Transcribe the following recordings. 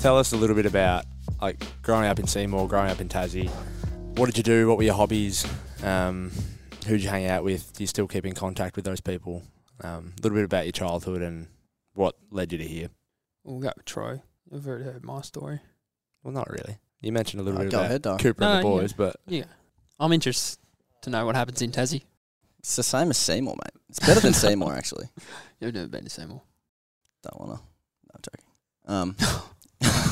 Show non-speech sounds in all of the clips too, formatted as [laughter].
Tell us a little bit about like growing up in Seymour, growing up in Tassie. What did you do? What were your hobbies? Um, who did you hang out with? Do you still keep in contact with those people? Um, a little bit about your childhood and what led you to here. We'll go with Troy. You've already heard my story. Well, not really. You mentioned a little Oh, bit go about ahead, Dar. Cooper and the No, yeah. boys, but Yeah. I'm interested to know what happens in Tassie. It's the same as Seymour, mate. It's better than Seymour, actually. [laughs] You've never been to Seymour. Don't wanna. No, I'm joking. Um, [laughs]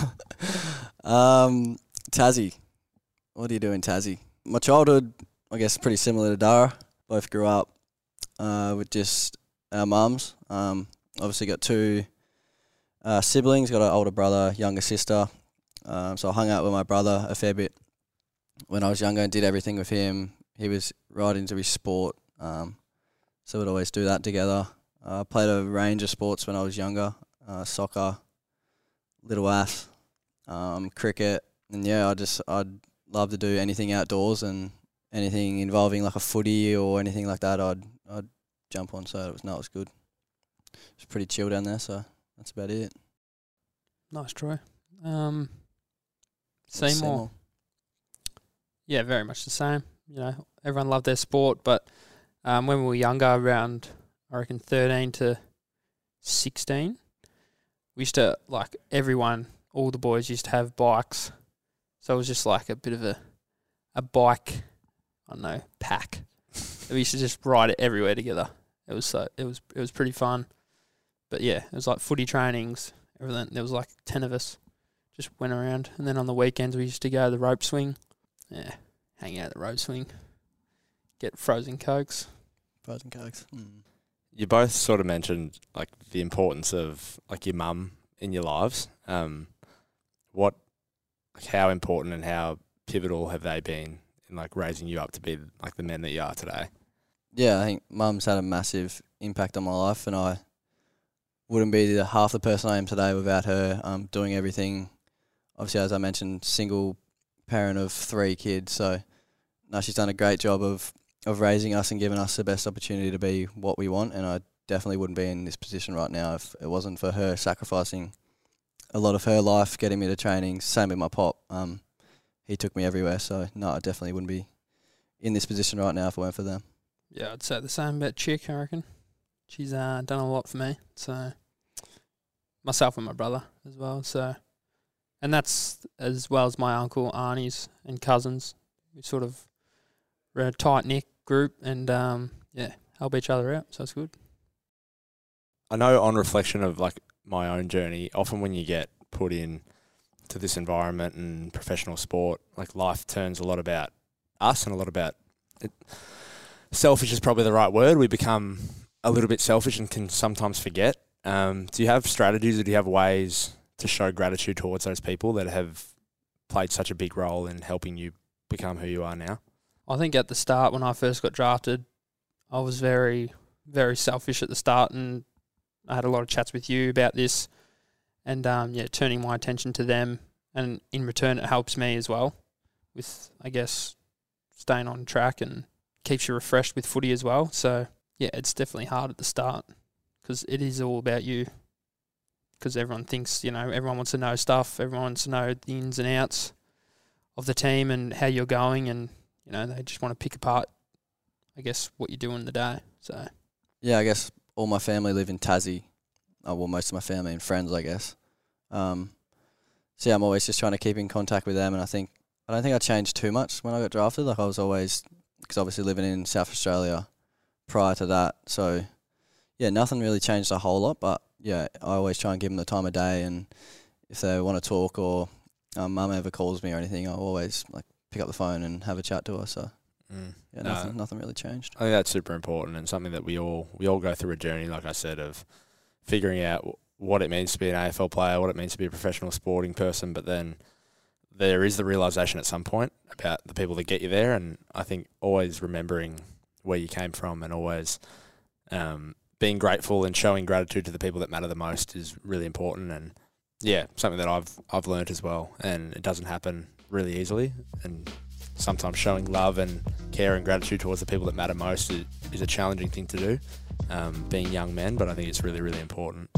[laughs] um, Tassie. What do you do in Tassie? My childhood, I guess, pretty similar to Dara. Both grew up uh, with just our mums. Um, obviously got two uh, siblings. Got an older brother, younger sister. Um, so I hung out with my brother a fair bit when I was younger and did everything with him. He was right into his sport, um, so we'd always do that together. I played a range of sports when I was younger uh, soccer, little aths, um, cricket, and yeah, I just I'd love to do anything outdoors and anything involving like a footy or anything like that. I'd I'd jump on. So it was no, it was good. It's pretty chill down there, so that's about it. Nice, Troy. Um, What's Seymour. Yeah, very much the same. You know, everyone loved their sport, but um, when we were younger, around I reckon thirteen to sixteen, we used to like everyone, all the boys used to have bikes, so it was just like a bit of a a bike, I don't know, pack. [laughs] we used to just ride it everywhere together. It was so it was it was pretty fun, but yeah, it was like footy trainings, everything. There was like ten of us, just went around, and then on the weekends we used to go to the rope swing. Yeah, hang out at the rope swing, get frozen cokes. Frozen cokes. Mm. you both sort of mentioned like the importance of like your mum in your lives. Um, what, how important and how pivotal have they been in like raising you up to be like the men that you are today? Yeah, I think mum's had a massive impact on my life, and I wouldn't be the half the person I am today without her. Um, doing everything. Obviously, as I mentioned, single parent of three kids, so no, she's done a great job of of raising us and giving us the best opportunity to be what we want. And I definitely wouldn't be in this position right now if it wasn't for her sacrificing a lot of her life, getting me to training. Same with my pop. Um, he took me everywhere, so no, I definitely wouldn't be in this position right now if it weren't for them. Yeah, I'd say the same about Chick. I reckon she's uh, done a lot for me. So myself and my brother as well. So, and that's as well as my uncle, aunties, and cousins. We sort of we're a tight knit group, and um, yeah, help each other out. So it's good. I know on reflection of like my own journey, often when you get put in to this environment and professional sport, like life turns a lot about us and a lot about it. Selfish is probably the right word. We become a little bit selfish and can sometimes forget. Um, do you have strategies or do you have ways to show gratitude towards those people that have played such a big role in helping you become who you are now? I think at the start when I first got drafted, I was very, very selfish at the start, and I had a lot of chats with you about this, and um, yeah, turning my attention to them, and in return, it helps me as well, with I guess staying on track and keeps you refreshed with footy as well. So yeah, it's definitely hard at the start because it is all about you. Because everyone thinks, you know, everyone wants to know stuff. Everyone wants to know the ins and outs of the team and how you're going, and you know they just want to pick apart, I guess, what you do in the day. So Yeah, I guess all my family live in Tassie. Oh, well, most of my family and friends, I guess. Um, so yeah, I'm always just trying to keep in contact with them, and I think I don't think I changed too much when I got drafted. Like I was always, because obviously living in South Australia prior to that, so yeah, nothing really changed a whole lot. But yeah, I always try and give them the time of day, and if they want to talk or um, mum ever calls me or anything, I always like pick up the phone and have a chat to her. So Mm. Yeah, No. nothing, nothing really changed. I think that's super important and something that we all we all go through a journey, like I said, of figuring out w- what it means to be an AFL player, what it means to be a professional sporting person. But then there is the realization at some point about the people that get you there, and I think always remembering where you came from and always um, being grateful and showing gratitude to the people that matter the most is really important. And yeah, something that I've I've learned as well, and it doesn't happen really easily. And sometimes showing love and care and gratitude towards the people that matter most is, is a challenging thing to do, um, being young men, but I think it's really, really important.